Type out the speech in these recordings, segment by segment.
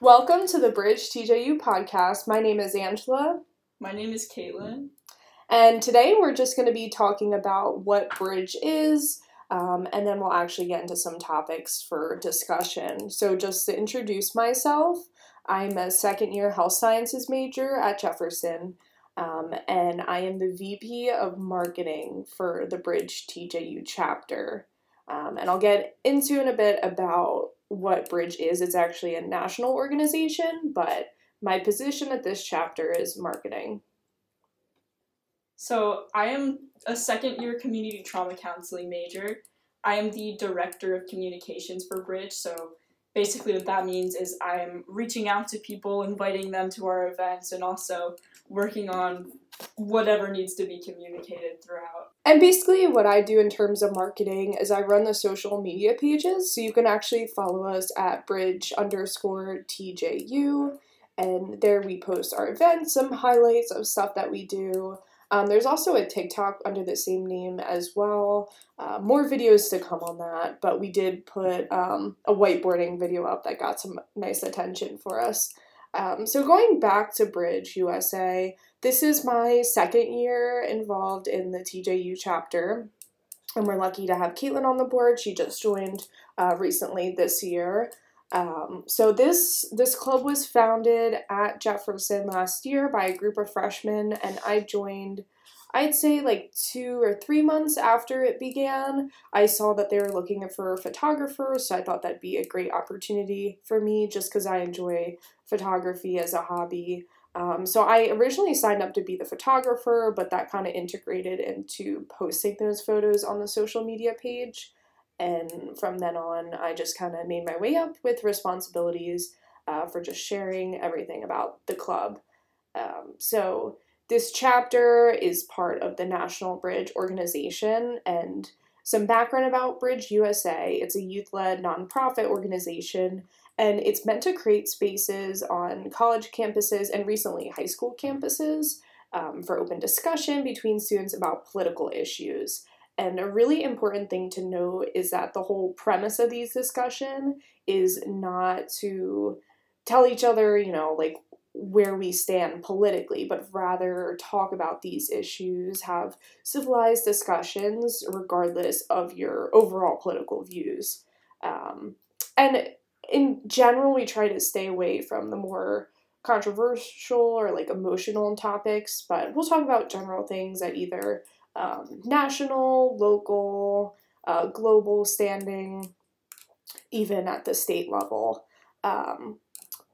Welcome to the Bridge TJU podcast. My name is Angela. My name is Katelyn. And today we're just going to be talking about what Bridge is, um, and then we'll actually get into some topics for discussion. So, just to introduce myself, I'm a second year health sciences major at Jefferson, um, and I am the VP of marketing for the Bridge TJU chapter. Um, and I'll get into in a bit about what Bridge is. It's actually a national organization, but my position at this chapter is marketing. So, I am a second year community trauma counseling major. I am the director of communications for Bridge. So, basically, what that means is I'm reaching out to people, inviting them to our events, and also working on whatever needs to be communicated throughout. And basically, what I do in terms of marketing is I run the social media pages. So you can actually follow us at bridge underscore TJU. And there we post our events, some highlights of stuff that we do. Um, there's also a TikTok under the same name as well. Uh, more videos to come on that, but we did put um, a whiteboarding video up that got some nice attention for us. Um, so going back to Bridge USA, this is my second year involved in the TJU chapter, and we're lucky to have Katelyn on the board. She just joined uh, recently this year. Um, so this this club was founded at Jefferson last year by a group of freshmen, and I joined. I'd say like two or three months after it began, I saw that they were looking for photographers, so I thought that'd be a great opportunity for me just because I enjoy photography as a hobby. Um, so I originally signed up to be the photographer, but that kind of integrated into posting those photos on the social media page. And from then on, I just kind of made my way up with responsibilities uh, for just sharing everything about the club. Um, so this chapter is part of the National Bridge organization and some background about Bridge USA. It's a youth led nonprofit organization and it's meant to create spaces on college campuses and recently high school campuses um, for open discussion between students about political issues. And a really important thing to note is that the whole premise of these discussion is not to tell each other, you know, like where we stand politically, but rather talk about these issues, have civilized discussions regardless of your overall political views. Um, and in general, we try to stay away from the more controversial or like emotional topics, but we'll talk about general things at either um, national, local, uh, global standing, even at the state level. Um,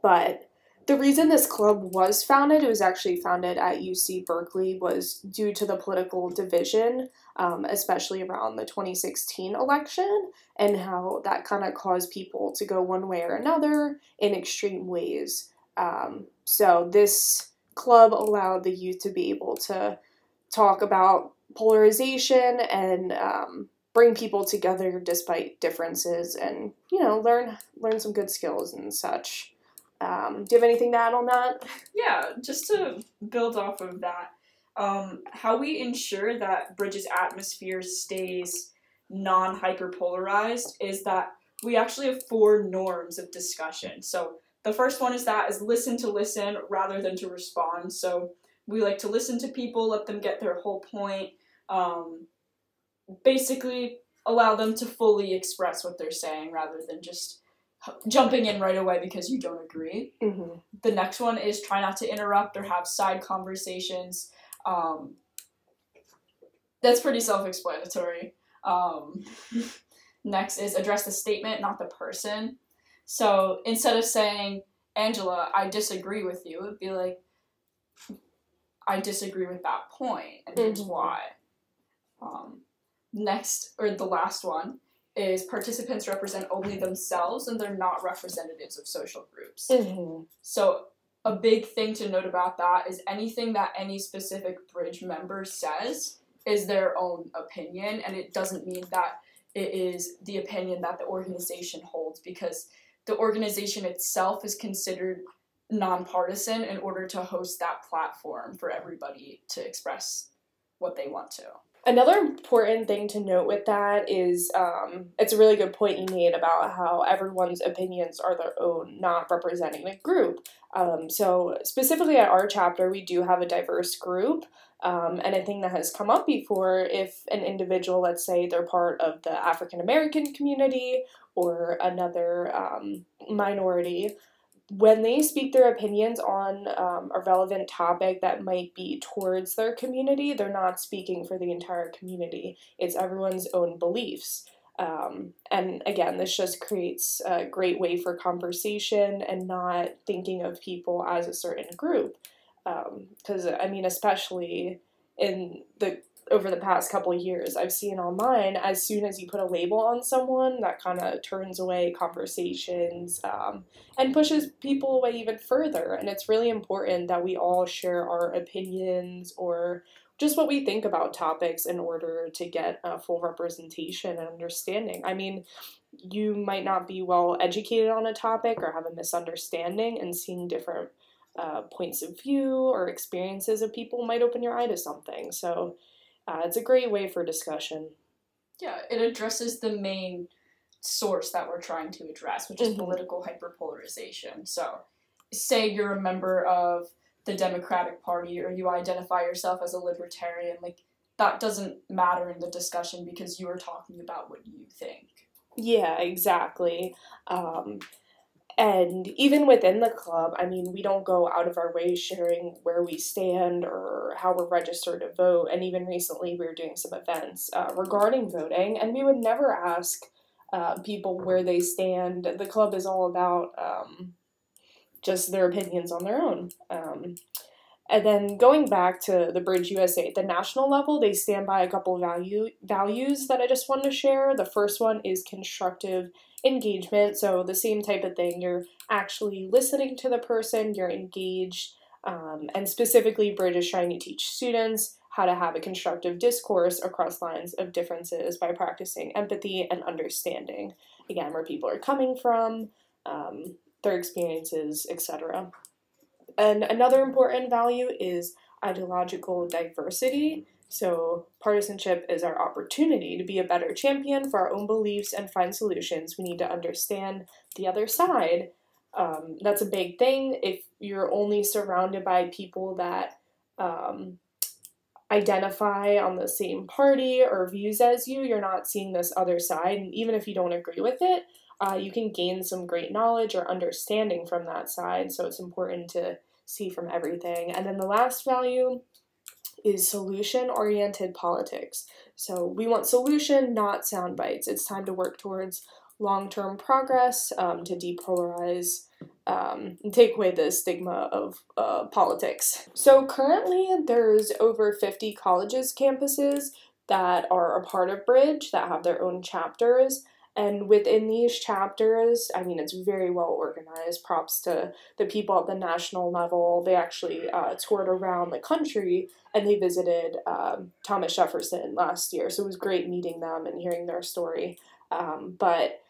but the reason this club was founded, it was actually founded at UC Berkeley, was due to the political division, um, especially around the 2016 election, and how that kind of caused people to go one way or another in extreme ways. Um, so, this club allowed the youth to be able to talk about polarization and um, bring people together despite differences and you know learn learn some good skills and such um, do you have anything to add on that? Yeah, just to build off of that, um, how we ensure that Bridge's atmosphere stays non hyperpolarized is that we actually have four norms of discussion. So the first one is that is listen to listen rather than to respond. So we like to listen to people, let them get their whole point. Um, basically, allow them to fully express what they're saying rather than just jumping in right away because you don't agree. Mm-hmm. The next one is try not to interrupt or have side conversations. Um, that's pretty self explanatory. Um, next is address the statement, not the person. So instead of saying, Angela, I disagree with you, it would be like, I disagree with that point. point, and here's mm-hmm. why. Um, next, or the last one, is participants represent only themselves and they're not representatives of social groups. Mm-hmm. So, a big thing to note about that is anything that any specific bridge member says is their own opinion, and it doesn't mean that it is the opinion that the organization holds because the organization itself is considered nonpartisan in order to host that platform for everybody to express what they want to. Another important thing to note with that is um, it's a really good point you made about how everyone's opinions are their own, not representing the group. Um, so, specifically at our chapter, we do have a diverse group. Um, and a thing that has come up before if an individual, let's say they're part of the African American community or another um, minority, when they speak their opinions on um, a relevant topic that might be towards their community, they're not speaking for the entire community. It's everyone's own beliefs. Um, and again, this just creates a great way for conversation and not thinking of people as a certain group. Because, um, I mean, especially in the over the past couple of years I've seen online, as soon as you put a label on someone, that kind of turns away conversations um, and pushes people away even further. And it's really important that we all share our opinions or just what we think about topics in order to get a full representation and understanding. I mean, you might not be well educated on a topic or have a misunderstanding, and seeing different uh, points of view or experiences of people might open your eye to something. So, uh, it's a great way for discussion. Yeah, it addresses the main source that we're trying to address, which is mm-hmm. political hyperpolarization. So, say you're a member of the Democratic Party or you identify yourself as a libertarian, like that doesn't matter in the discussion because you are talking about what you think. Yeah, exactly. Um, and even within the club, I mean, we don't go out of our way sharing where we stand or how we're registered to vote. And even recently, we were doing some events uh, regarding voting, and we would never ask uh, people where they stand. The club is all about um, just their opinions on their own. Um, and then going back to the Bridge USA at the national level, they stand by a couple value values that I just wanted to share. The first one is constructive engagement. So the same type of thing. You're actually listening to the person, you're engaged, um, and specifically, Bridge is trying to teach students how to have a constructive discourse across lines of differences by practicing empathy and understanding. Again, where people are coming from, um, their experiences, etc. And another important value is ideological diversity. So, partisanship is our opportunity to be a better champion for our own beliefs and find solutions. We need to understand the other side. Um, that's a big thing. If you're only surrounded by people that um, identify on the same party or views as you, you're not seeing this other side. And even if you don't agree with it, uh, you can gain some great knowledge or understanding from that side. So, it's important to see from everything. And then the last value is solution oriented politics. So we want solution, not sound bites. It's time to work towards long term progress um, to depolarize um, and take away the stigma of uh, politics. So currently, there's over 50 colleges campuses that are a part of Bridge that have their own chapters. And within these chapters, I mean, it's very well organized. Props to the people at the national level. They actually uh, toured around the country and they visited um, Thomas Jefferson last year. So it was great meeting them and hearing their story. Um, but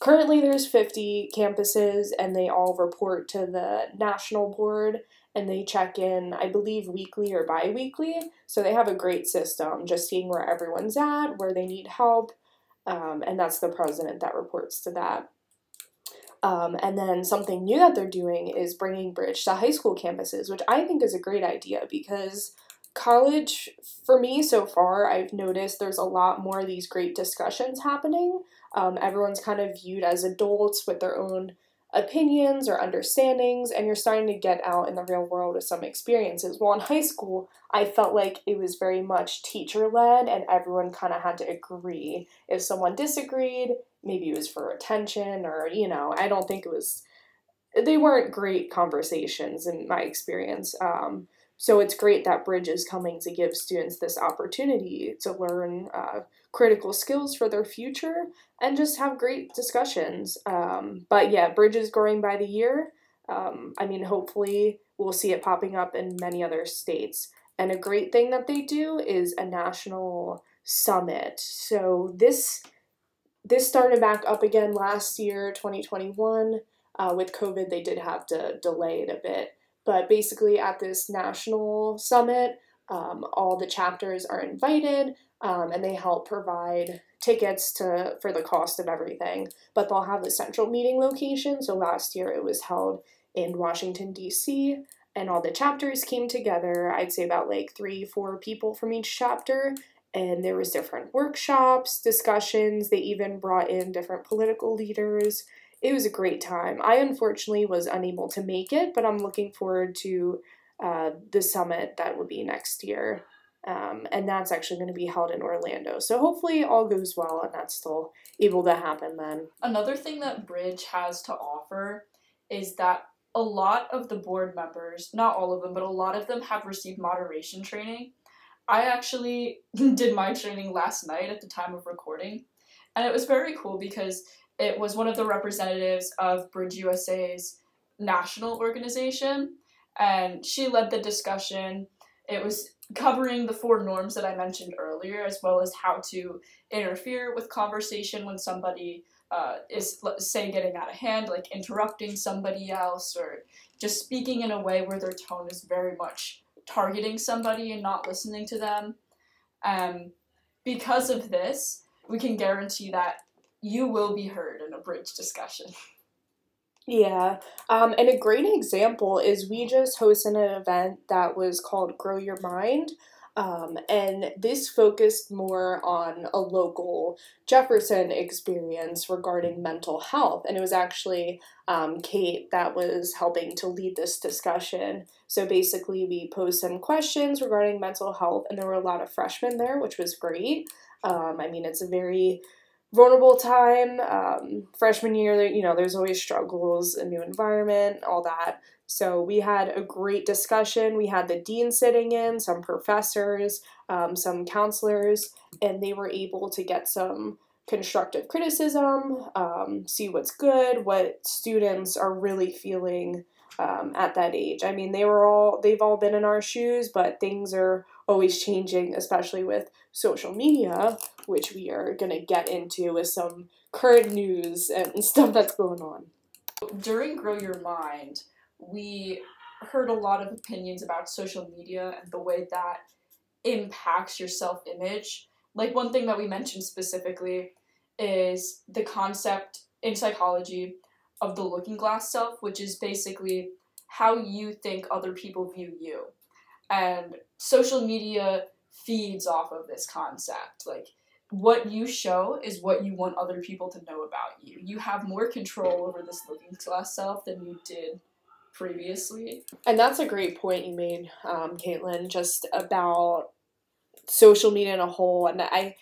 currently, there's 50 campuses and they all report to the national board and they check in, I believe, weekly or bi weekly. So they have a great system just seeing where everyone's at, where they need help um, and that's the president that reports to that. Um, and then something new that they're doing is bringing Bridge to high school campuses, which I think is a great idea because college, for me so far, I've noticed there's a lot more of these great discussions happening. Um, everyone's kind of viewed as adults with their own opinions or understandings and you're starting to get out in the real world with some experiences. Well, in high school, I felt like it was very much teacher led and everyone kind of had to agree. If someone disagreed, maybe it was for attention or, you know, I don't think it was, they weren't great conversations in my experience. Um, so it's great that Bridge is coming to give students this opportunity to learn uh, critical skills for their future and just have great discussions. Um, but yeah, Bridges growing by the year. Um, I mean, hopefully we'll see it popping up in many other states. And a great thing that they do is a national summit. So this this started back up again last year, 2021. Uh, with COVID, they did have to delay it a bit. But basically, at this national summit, Um, all the chapters are invited, um, and they help provide tickets to for the cost of everything. But they'll have the central meeting location. So last year it was held in Washington D.C. and all the chapters came together. I'd say about like three, four people from each chapter, and there was different workshops, discussions. They even brought in different political leaders. It was a great time. I unfortunately was unable to make it, but I'm looking forward to uh, the summit that will be next year. Um, and that's actually going to be held in Orlando. So hopefully all goes well and that's still able to happen then. Another thing that Bridge has to offer is that a lot of the board members, not all of them, but a lot of them have received moderation training. I actually did my training last night at the time of recording, and it was very cool because it was one of the representatives of Bridge USA's national organization, and she led the discussion. It was covering the four norms that I mentioned earlier, as well as how to interfere with conversation when somebody uh, is, say, getting out of hand, like interrupting somebody else, or just speaking in a way where their tone is very much targeting somebody and not listening to them. Um, because of this, we can guarantee that you will be heard in a bridge discussion. Yeah, um, and a great example is we just hosted an event that was called Grow Your Mind. Um, and this focused more on a local Jefferson experience regarding mental health. And it was actually um, Kate that was helping to lead this discussion. So basically, we posed some questions regarding mental health, and there were a lot of freshmen there, which was great. Um, I mean, it's a very vulnerable time. Um, freshman year, you know, there's always struggles, a new environment, all that. So we had a great discussion. We had the dean sitting in, some professors, um, some counselors, and they were able to get some constructive criticism, um, see what's good, what students are really feeling um, at that age. I mean, they were all they've all been in our shoes, but things are always changing, especially with social media, which we are going to get into with some current news and stuff that's going on. During Grow Your Mind, we heard a lot of opinions about social media and the way that impacts your self image. Like, one thing that we mentioned specifically is the concept in psychology of the looking glass self, which is basically how you think other people view you. And social media feeds off of this concept. Like, what you show is what you want other people to know about you. You have more control over this looking glass self than you did previously. And that's a great point you made, um, Katelyn, just about social media in a whole. And I,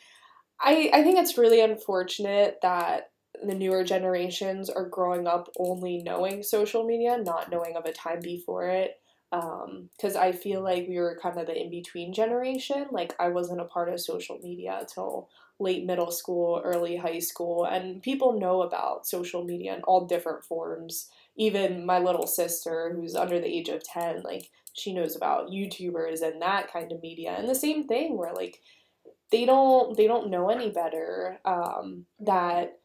I, I think it's really unfortunate that the newer generations are growing up only knowing social media, not knowing of a time before it. Because um, I feel like we were kind of the in between generation. Like, I wasn't a part of social media until late middle school, early high school, and people know about social media in all different forms. Even my little sister, who's under the age of 10, like, she knows about YouTubers and that kind of media. And the same thing where, like, they don't they don't know any better um, that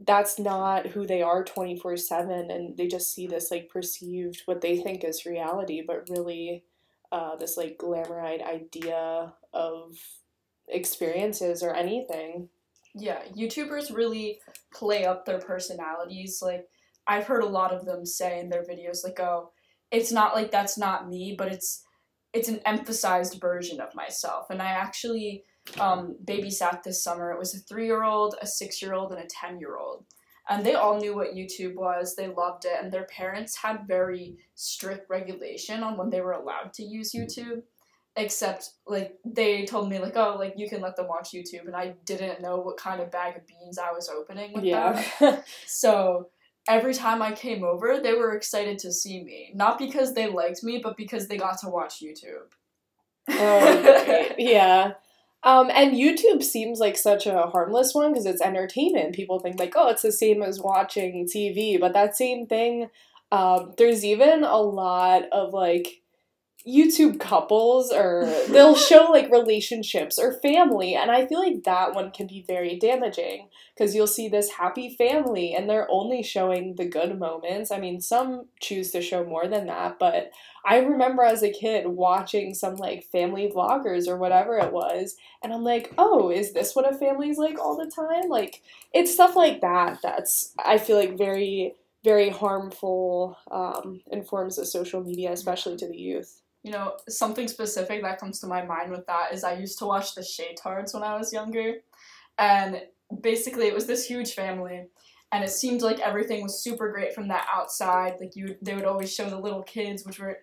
that's not who they are 24 7 and they just see this like perceived what they think is reality but really uh, this like glamorized idea of experiences or anything. Yeah youtubers really play up their personalities like i've heard a lot of them say in their videos like oh it's not like that's not me but it's it's an emphasized version of myself and i actually um, babysat this summer. It was a three year old, a six year old, and a 10 year old. And they all knew what YouTube was. They loved it. And their parents had very strict regulation on when they were allowed to use YouTube. Except, like, they told me, like, oh, like, you can let them watch YouTube. And I didn't know what kind of bag of beans I was opening with yeah. them. so every time I came over, they were excited to see me. Not because they liked me, but because they got to watch YouTube. Oh, yeah. Um, and YouTube seems like such a harmless one because it's entertainment. People think like, oh, it's the same as watching TV, but that same thing. Um, there's even a lot of like YouTube couples or they'll show like relationships or family and I feel like that one can be very damaging because you'll see this happy family and they're only showing the good moments. I mean, some choose to show more than that, but I remember as a kid watching some like family vloggers or whatever it was and I'm like, "Oh, is this what a family's like all the time?" Like it's stuff like that that's I feel like very very harmful um, in forms of social media, especially to the youth. You know, something specific that comes to my mind with that is I used to watch the Shaytards when I was younger. And basically, it was this huge family. And it seemed like everything was super great from that outside. Like, you, they would always show the little kids, which were,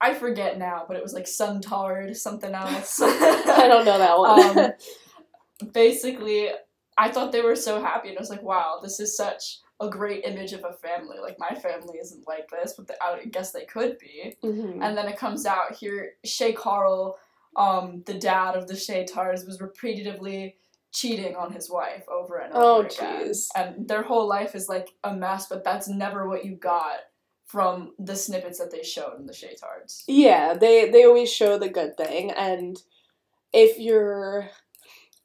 I forget now, but it was like Sontard, something else. I don't know that one. um, basically, I thought they were so happy. And I was like, wow, this is such a great image of a family. Like my family isn't like this, but the, I guess they could be. Mhm. And then it comes out here, Shay Carl, um, the dad of the Shaytards, was repeatedly cheating on his wife over and Oh, over again. jeez. And their whole life is like a mess, but that's never what you got from the snippets that they showed in the Shaytards. Yeah, they they always show the good thing, and if you're,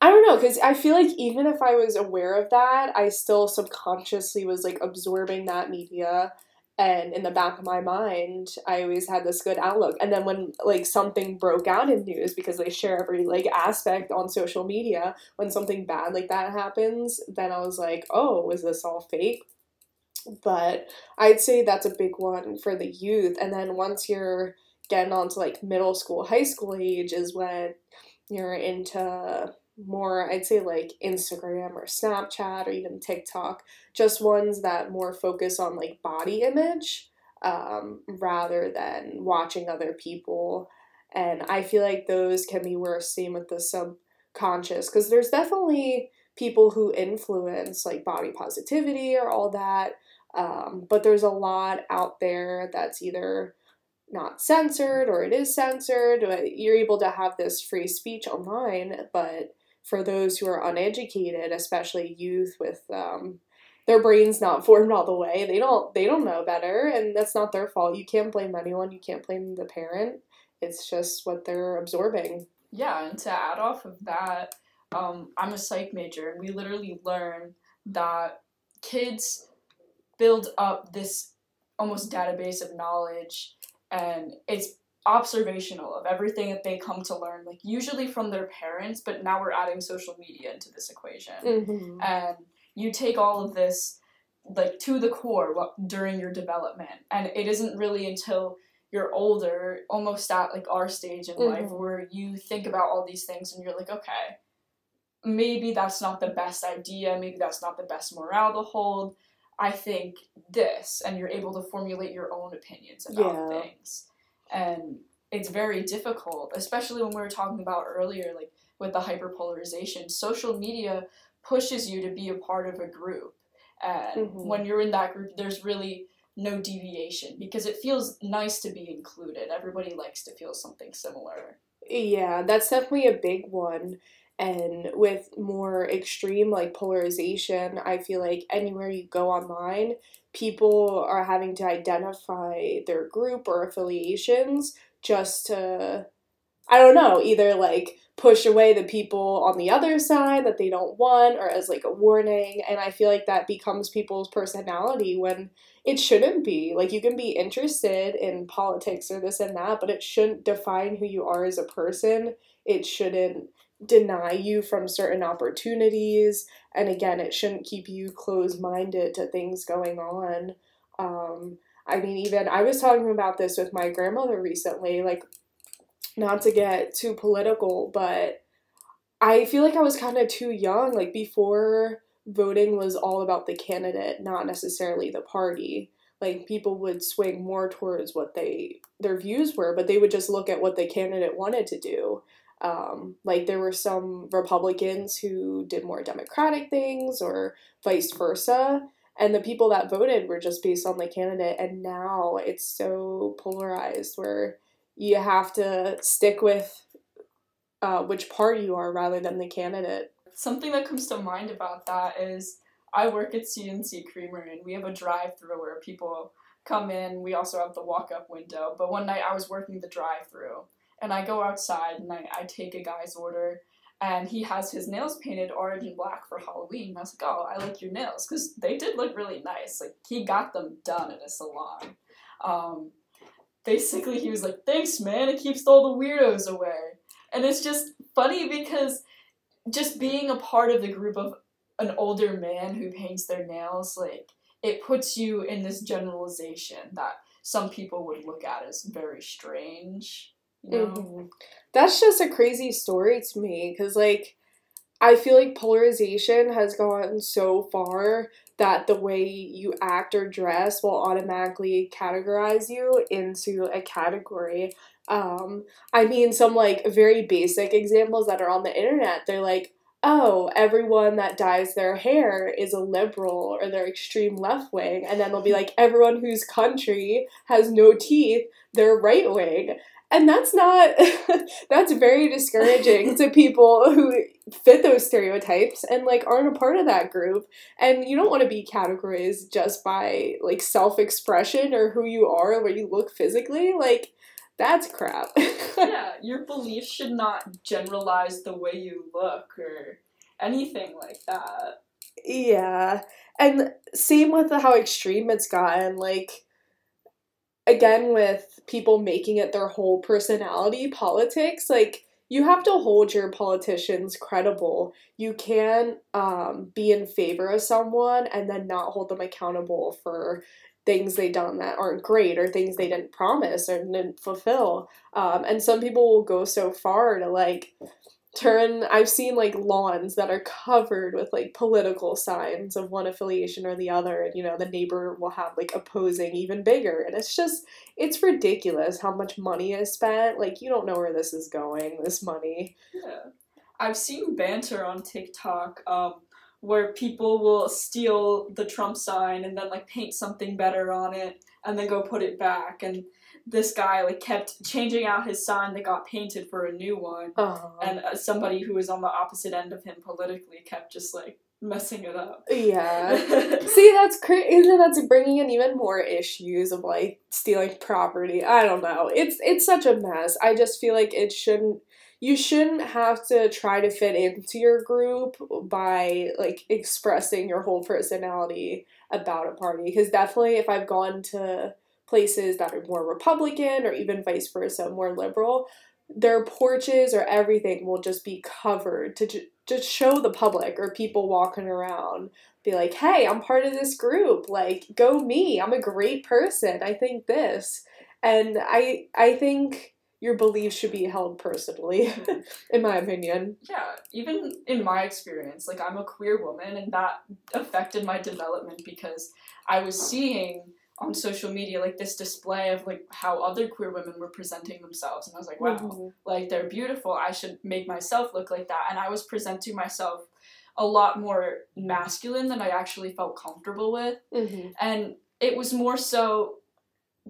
I don't know, because I feel like even if I was aware of that, I still subconsciously was like absorbing that media, and in the back of my mind, I always had this good outlook. And then when like something broke out in news because they share every like aspect on social media, when something bad like that happens, then I was like, oh, is this all fake? But I'd say that's a big one for the youth. And then once you're getting onto like middle school, high school age is when you're into more, I'd say like Instagram or Snapchat or even TikTok, just ones that more focus on like body image um, rather than watching other people. And I feel like those can be worse, same with the subconscious, because there's definitely people who influence like body positivity or all that. Um, but there's a lot out there that's either not censored or it is censored. You're able to have this free speech online, but for those who are uneducated, especially youth with um, their brains not formed all the way, they don't they don't know better, and that's not their fault. You can't blame anyone. You can't blame the parent. It's just what they're absorbing. Yeah, and to add off of that, um, I'm a psych major, and we literally learn that kids build up this almost database of knowledge, and it's observational of everything that they come to learn, like usually from their parents, but now we're adding social media into this equation. Mm-hmm. And you take all of this like to the core what, during your development, and it isn't really until you're older, almost at like our stage in life, Mhm. where you think about all these things and you're like, okay, maybe that's not the best idea, maybe that's not the best morale to hold. I think this, and you're able to formulate your own opinions about Yeah. things. And it's very difficult, especially when we were talking about earlier, like with the hyperpolarization. Social media pushes you to be a part of a group. And Mhm. when you're in that group, there's really no deviation because it feels nice to be included. Everybody likes to feel something similar. Yeah, that's definitely a big one. And with more extreme like polarization, I feel like anywhere you go online, people are having to identify their group or affiliations just to, I don't know, either like push away the people on the other side that they don't want or as like a warning. And I feel like that becomes people's personality when it shouldn't be. Like you can be interested in politics or this and that, but it shouldn't define who you are as a person. It shouldn't deny you from certain opportunities. And again, it shouldn't keep you closed minded to things going on. Um, I mean, even I was talking about this with my grandmother recently, like, not to get too political, but I feel like I was kind of too young. Like, before voting was all about the candidate, not necessarily the party. Like, people would swing more towards what they their views were, but they would just look at what the candidate wanted to do. Um, like there were some Republicans who did more Democratic things or vice versa. And the people that voted were just based on the candidate. And now it's so polarized where you have to stick with uh, which party you are rather than the candidate. Something that comes to mind about that is I work at CNC Creamery and we have a drive through where people come in. We also have the walk up window. But one night I was working the drive through and I go outside and I, I take a guy's order and he has his nails painted orange and black for Halloween. And I was like, oh, I like your nails because they did look really nice. Like he got them done in a salon. Um, basically, he was like, thanks, man. It keeps all the weirdos away. And it's just funny because just being a part of the group of an older man who paints their nails, like it puts you in this generalization that some people would look at as very strange. Mhm. That's just a crazy story to me because, like, I feel like polarization has gone so far that the way you act or dress will automatically categorize you into a category. Um, I mean, some like very basic examples that are on the internet, they're like, oh, everyone that dyes their hair is a liberal or they're extreme left wing. And then they'll be like, everyone whose country has no teeth, they're right wing and that's not that's very discouraging to people who fit those stereotypes and like aren't a part of that group. And you don't want to be categorized just by like self-expression or who you are or what you look physically. Like that's crap. Yeah, your beliefs should not generalize the way you look or anything like that. yeah. And same with how extreme it's gotten. Like again with people making it their whole personality politics like you have to hold your politicians credible. You can't um, be in favor of someone and then not hold them accountable for things they done that aren't great or things they didn't promise or didn't fulfill. Um, and some people will go so far to like turn i've seen like lawns that are covered with like political signs of one affiliation or the other and you know the neighbor will have like opposing even bigger and it's just it's ridiculous how much money is spent like you don't know where this is going this money Yeah. I've seen banter on TikTok um, where people will steal the Trump sign and then like paint something better on it and then go put it back. And this guy like kept changing out his sign that got painted for a new one. oh And uh, somebody who was on the opposite end of him politically kept just like messing it up. yeah. See that's crazy that's bringing in even more issues of like stealing property? I don't know. It's it's such a mess. I just feel like it shouldn't you shouldn't have to try to fit into your group by like expressing your whole personality about a party. Because definitely if i've gone to places that are more republican or even vice versa more liberal their porches or everything will just be covered to ju- just show the public or people walking around be like hey i'm part of this group. Like go me. I'm a great person. I think this. And i i think your beliefs should be held personally mm-hmm. in my opinion. Yeah, even in my experience, like I'm a queer woman, and that affected my development because I was seeing on social media like this display of like how other queer women were presenting themselves, and I was like, wow, Mhm. like they're beautiful. I should make myself look like that, and I was presenting myself a lot more masculine than I actually felt comfortable with, Mhm. and it was more so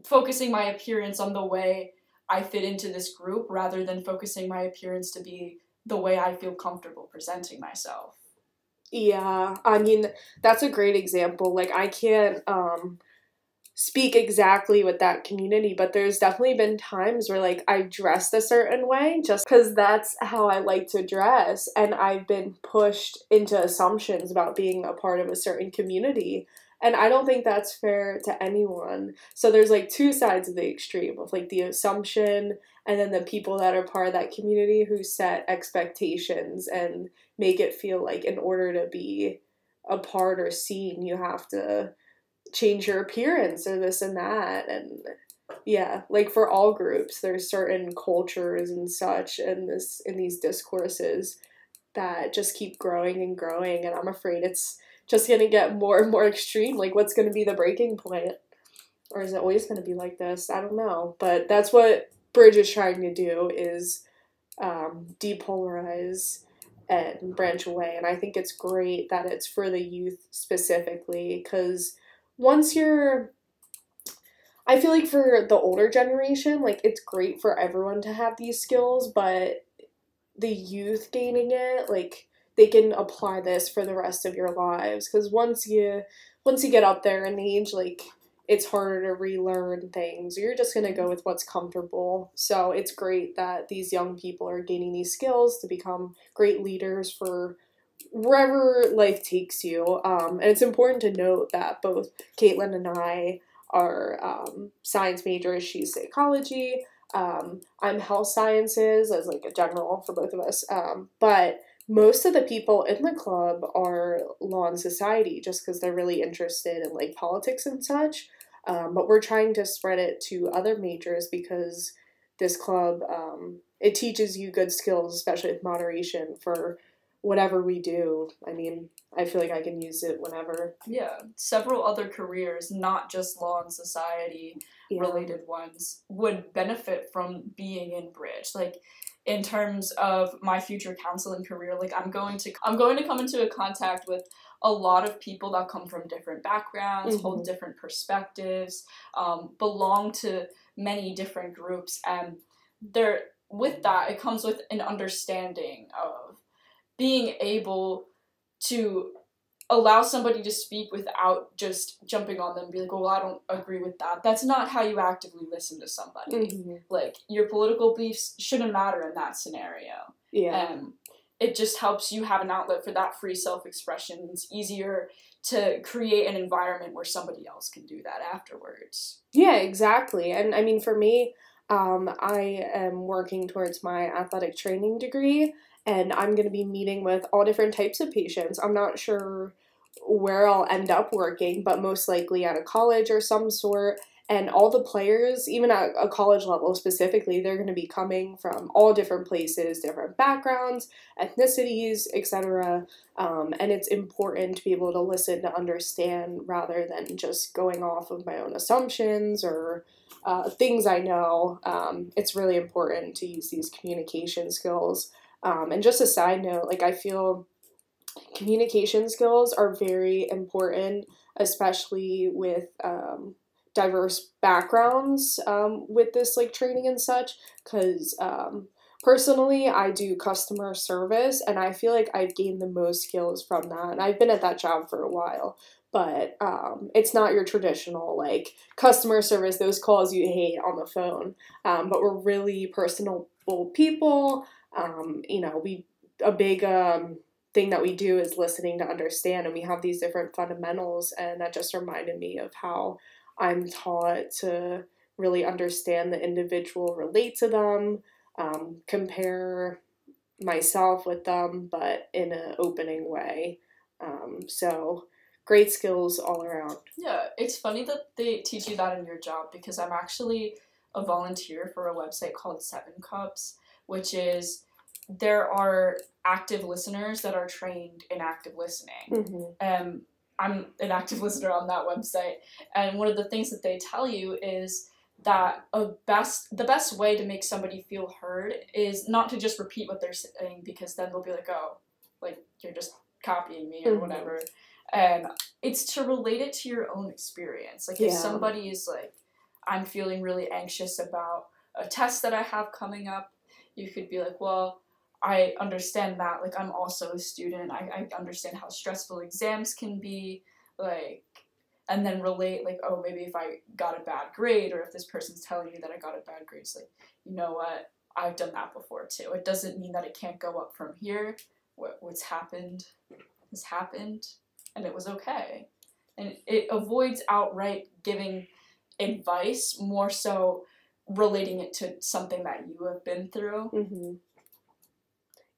focusing my appearance on the way I fit into this group rather than focusing my appearance to be the way I feel comfortable presenting myself. Yeah, I mean, that's a great example. Like, I can't um, speak exactly with that community, but there's definitely been times where, like, I dressed a certain way just because that's how I like to dress, and I've been pushed into assumptions about being a part of a certain community. And I don't think that's fair to anyone. So there's like two sides of the extreme of like the assumption and then the people that are part of that community who set expectations and make it feel like in order to be a part or seen you have to change your appearance or this and that and yeah like for all groups there's certain cultures and such in this in these discourses that just keep growing and growing and i'm afraid it's just going to get more and more extreme like what's going to be the breaking point or is it always going to be like this i don't know but that's what bridge is trying to do is um, depolarize and branch away. And I think it's great that it's for the youth specifically because once you're, I feel like for the older generation, like it's great for everyone to have these skills, but the youth gaining it, like they can apply this for the rest of your lives because once you once you get up there in age like it's harder to relearn things. You're just going to go with what's comfortable. So it's great that these young people are gaining these skills to become great leaders for wherever life takes you. Um, and it's important to note that both Katelyn and I are um, science majors. She's psychology. Um, I'm health sciences as like a general for both of us. Um, but most of the people in the club are law and society just because they're really interested in like politics and such. Um, but we're trying to spread it to other majors because this club um, it teaches you good skills, especially with moderation for whatever we do. I mean, I feel like I can use it whenever. Yeah, several other careers, not just law and society Yeah. related ones, would benefit from being in Bridge. Like in terms of my future counseling career, like I'm going to I'm going to come into a contact with a lot of people that come from different backgrounds, hold Mhm. different perspectives, um, belong to many different groups, and there with that it comes with an understanding of being able to allow somebody to speak without just jumping on them and be like, well, I don't agree with that. That's not how you actively listen to somebody. Mhm. Like, your political beliefs shouldn't matter in that scenario. Yeah. Um, it just helps you have an outlet for that free self expression. It's easier to create an environment where somebody else can do that afterwards. Yeah, exactly. And I mean, for me, um, I am working towards my athletic training degree, and I'm going to be meeting with all different types of patients. I'm not sure where I'll end up working, but most likely at a college or some sort. And all the players, even at a college level specifically, they're going to be coming from all different places, different backgrounds, ethnicities, etc. Um, and it's important to be able to listen to understand rather than just going off of my own assumptions or uh, things I know. Um, it's really important to use these communication skills. Um, and just a side note, like I feel communication skills are very important, especially with um, diverse backgrounds um, with this like training and such. Because um, personally, I do customer service, and I feel like I've gained the most skills from that. And I've been at that job for a while. But um, it's not your traditional like customer service, those calls you hate on the phone. Um, but we're really personable people. Um, you know, we a big um, thing that we do is listening to understand, and we have these different fundamentals, and that just reminded me of how I'm taught to really understand the individual, relate to them, um, compare myself with them, but in an opening way. Um, so great skills all around. Yeah, it's funny that they teach you that in your job because I'm actually a volunteer for a website called Seven Cups, which is there are active listeners that are trained in active listening. Mm-hmm. Um, I'm an active listener on that website, and one of the things that they tell you is that a best the best way to make somebody feel heard is not to just repeat what they're saying because then they'll be like, oh, like you're just copying me or Mhm. whatever. And it's to relate it to your own experience. Like if somebody is like, I'm feeling really anxious about a test that I have coming up, you could be like, well, I understand that. Like, I'm also a student. I, I understand how stressful exams can be. Like, and then relate, like, oh, maybe if I got a bad grade or if this person's telling me that I got a bad grade, it's like, you know what? I've done that before too. It doesn't mean that it can't go up from here. What, what's happened has happened and it was okay. And it avoids outright giving advice, more so relating it to something that you have been through. Mm-hmm.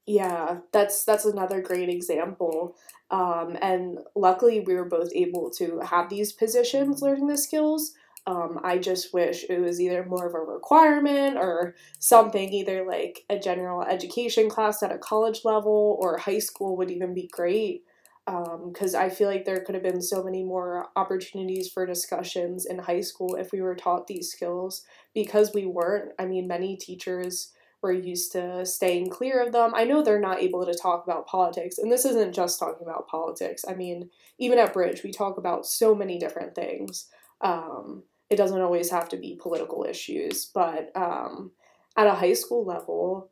Yeah, that's that's another great example. Um, and luckily, we were both able to have these positions learning the skills. Um, I just wish it was either more of a requirement or something, either like a general education class at a college level or high school would even be great. Because I feel like there could have been so many more opportunities for discussions in high school if we were taught these skills. Because we weren't, I mean, many teachers we're used to staying clear of them. I know they're not able to talk about politics, and this isn't just talking about politics. I mean, even at Bridge, we talk about so many different things. Um, it doesn't always have to be political issues, but um, at a high school level,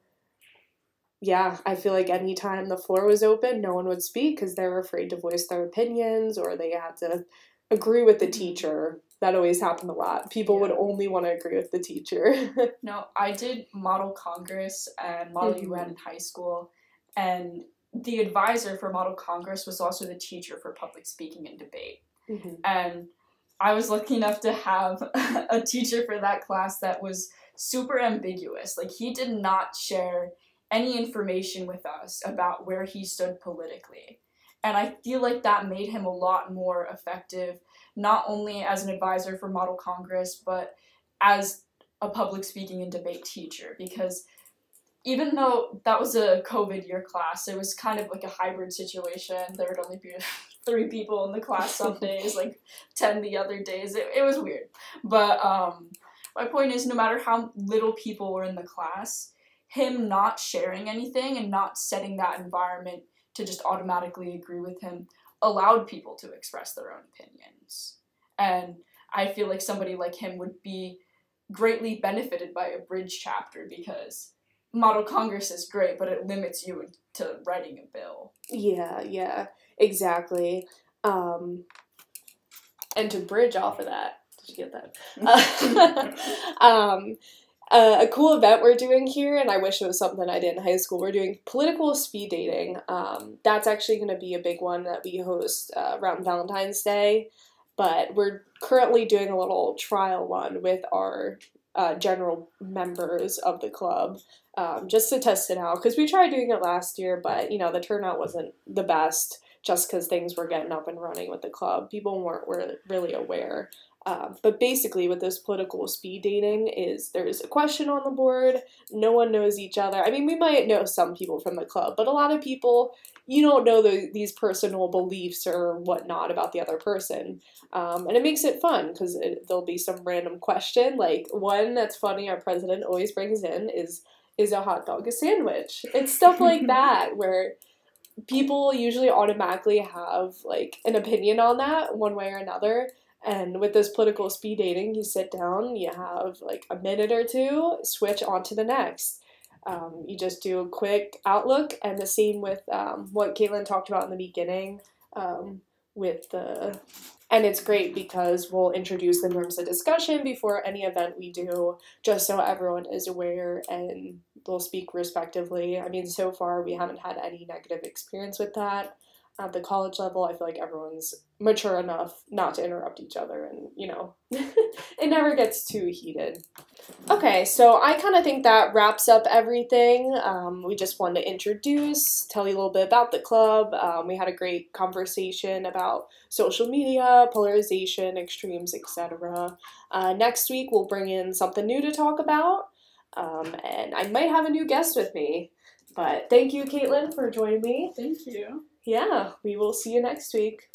yeah, I feel like anytime the floor was open, no one would speak because they were afraid to voice their opinions or they had to agree with the teacher. that always happened a lot. People would only want to agree with the teacher. No, I did Model Congress and Model Mhm. UN in high school, and the advisor for Model Congress was also the teacher for public speaking and debate. Mhm. And I was lucky enough to have a teacher for that class that was super ambiguous. Like, he did not share any information with us about where he stood politically. And I feel like that made him a lot more effective, not only as an advisor for Model Congress, but as a public speaking and debate teacher. Because even though that was a COVID year class, it was kind of like a hybrid situation. There would only be three people in the class some days, like 10 the other days. It, it was weird. But um, my point is no matter how little people were in the class, him not sharing anything and not setting that environment to just automatically agree with him allowed people to express their own opinions. And I feel like somebody like him would be greatly benefited by a bridge chapter because Model Congress is great, but it limits you to writing a bill. Yeah, yeah, exactly. Um, and to bridge off of that, did you get that? um, uh, a cool event we're doing here, and I wish it was something I did in high school. We're doing political speed dating. Um, that's actually going to be a big one that we host uh, around Valentine's Day. But we're currently doing a little trial one with our uh, general members of the club um, just to test it out because we tried doing it last year, but you know the turnout wasn't the best just because things were getting up and running with the club. People weren't were really aware. Um, but basically, with this political speed dating, is there's a question on the board. No one knows each other. I mean, we might know some people from the club, but a lot of people you don't know the, these personal beliefs or whatnot about the other person. Um, and it makes it fun because there'll be some random question. Like one that's funny, our president always brings in is is a hot dog a sandwich? It's stuff like that where people usually automatically have like an opinion on that one way or another. And with this political speed dating, you sit down, you have like a minute or two, switch on to the next. Um, you just do a quick outlook, and the same with um, what Katelyn talked about in the beginning um, with the. And it's great because we'll introduce the norms of discussion before any event we do, just so everyone is aware and they'll speak respectively. I mean, so far we haven't had any negative experience with that. At the college level, I feel like everyone's mature enough not to interrupt each other, and you know, it never gets too heated. Okay, so I kind of think that wraps up everything. Um, we just wanted to introduce, tell you a little bit about the club. Um, we had a great conversation about social media, polarization, extremes, etc. Uh, next week, we'll bring in something new to talk about, um, and I might have a new guest with me. But thank you, Katelyn, for joining me. Thank you. Yeah, we will see you next week.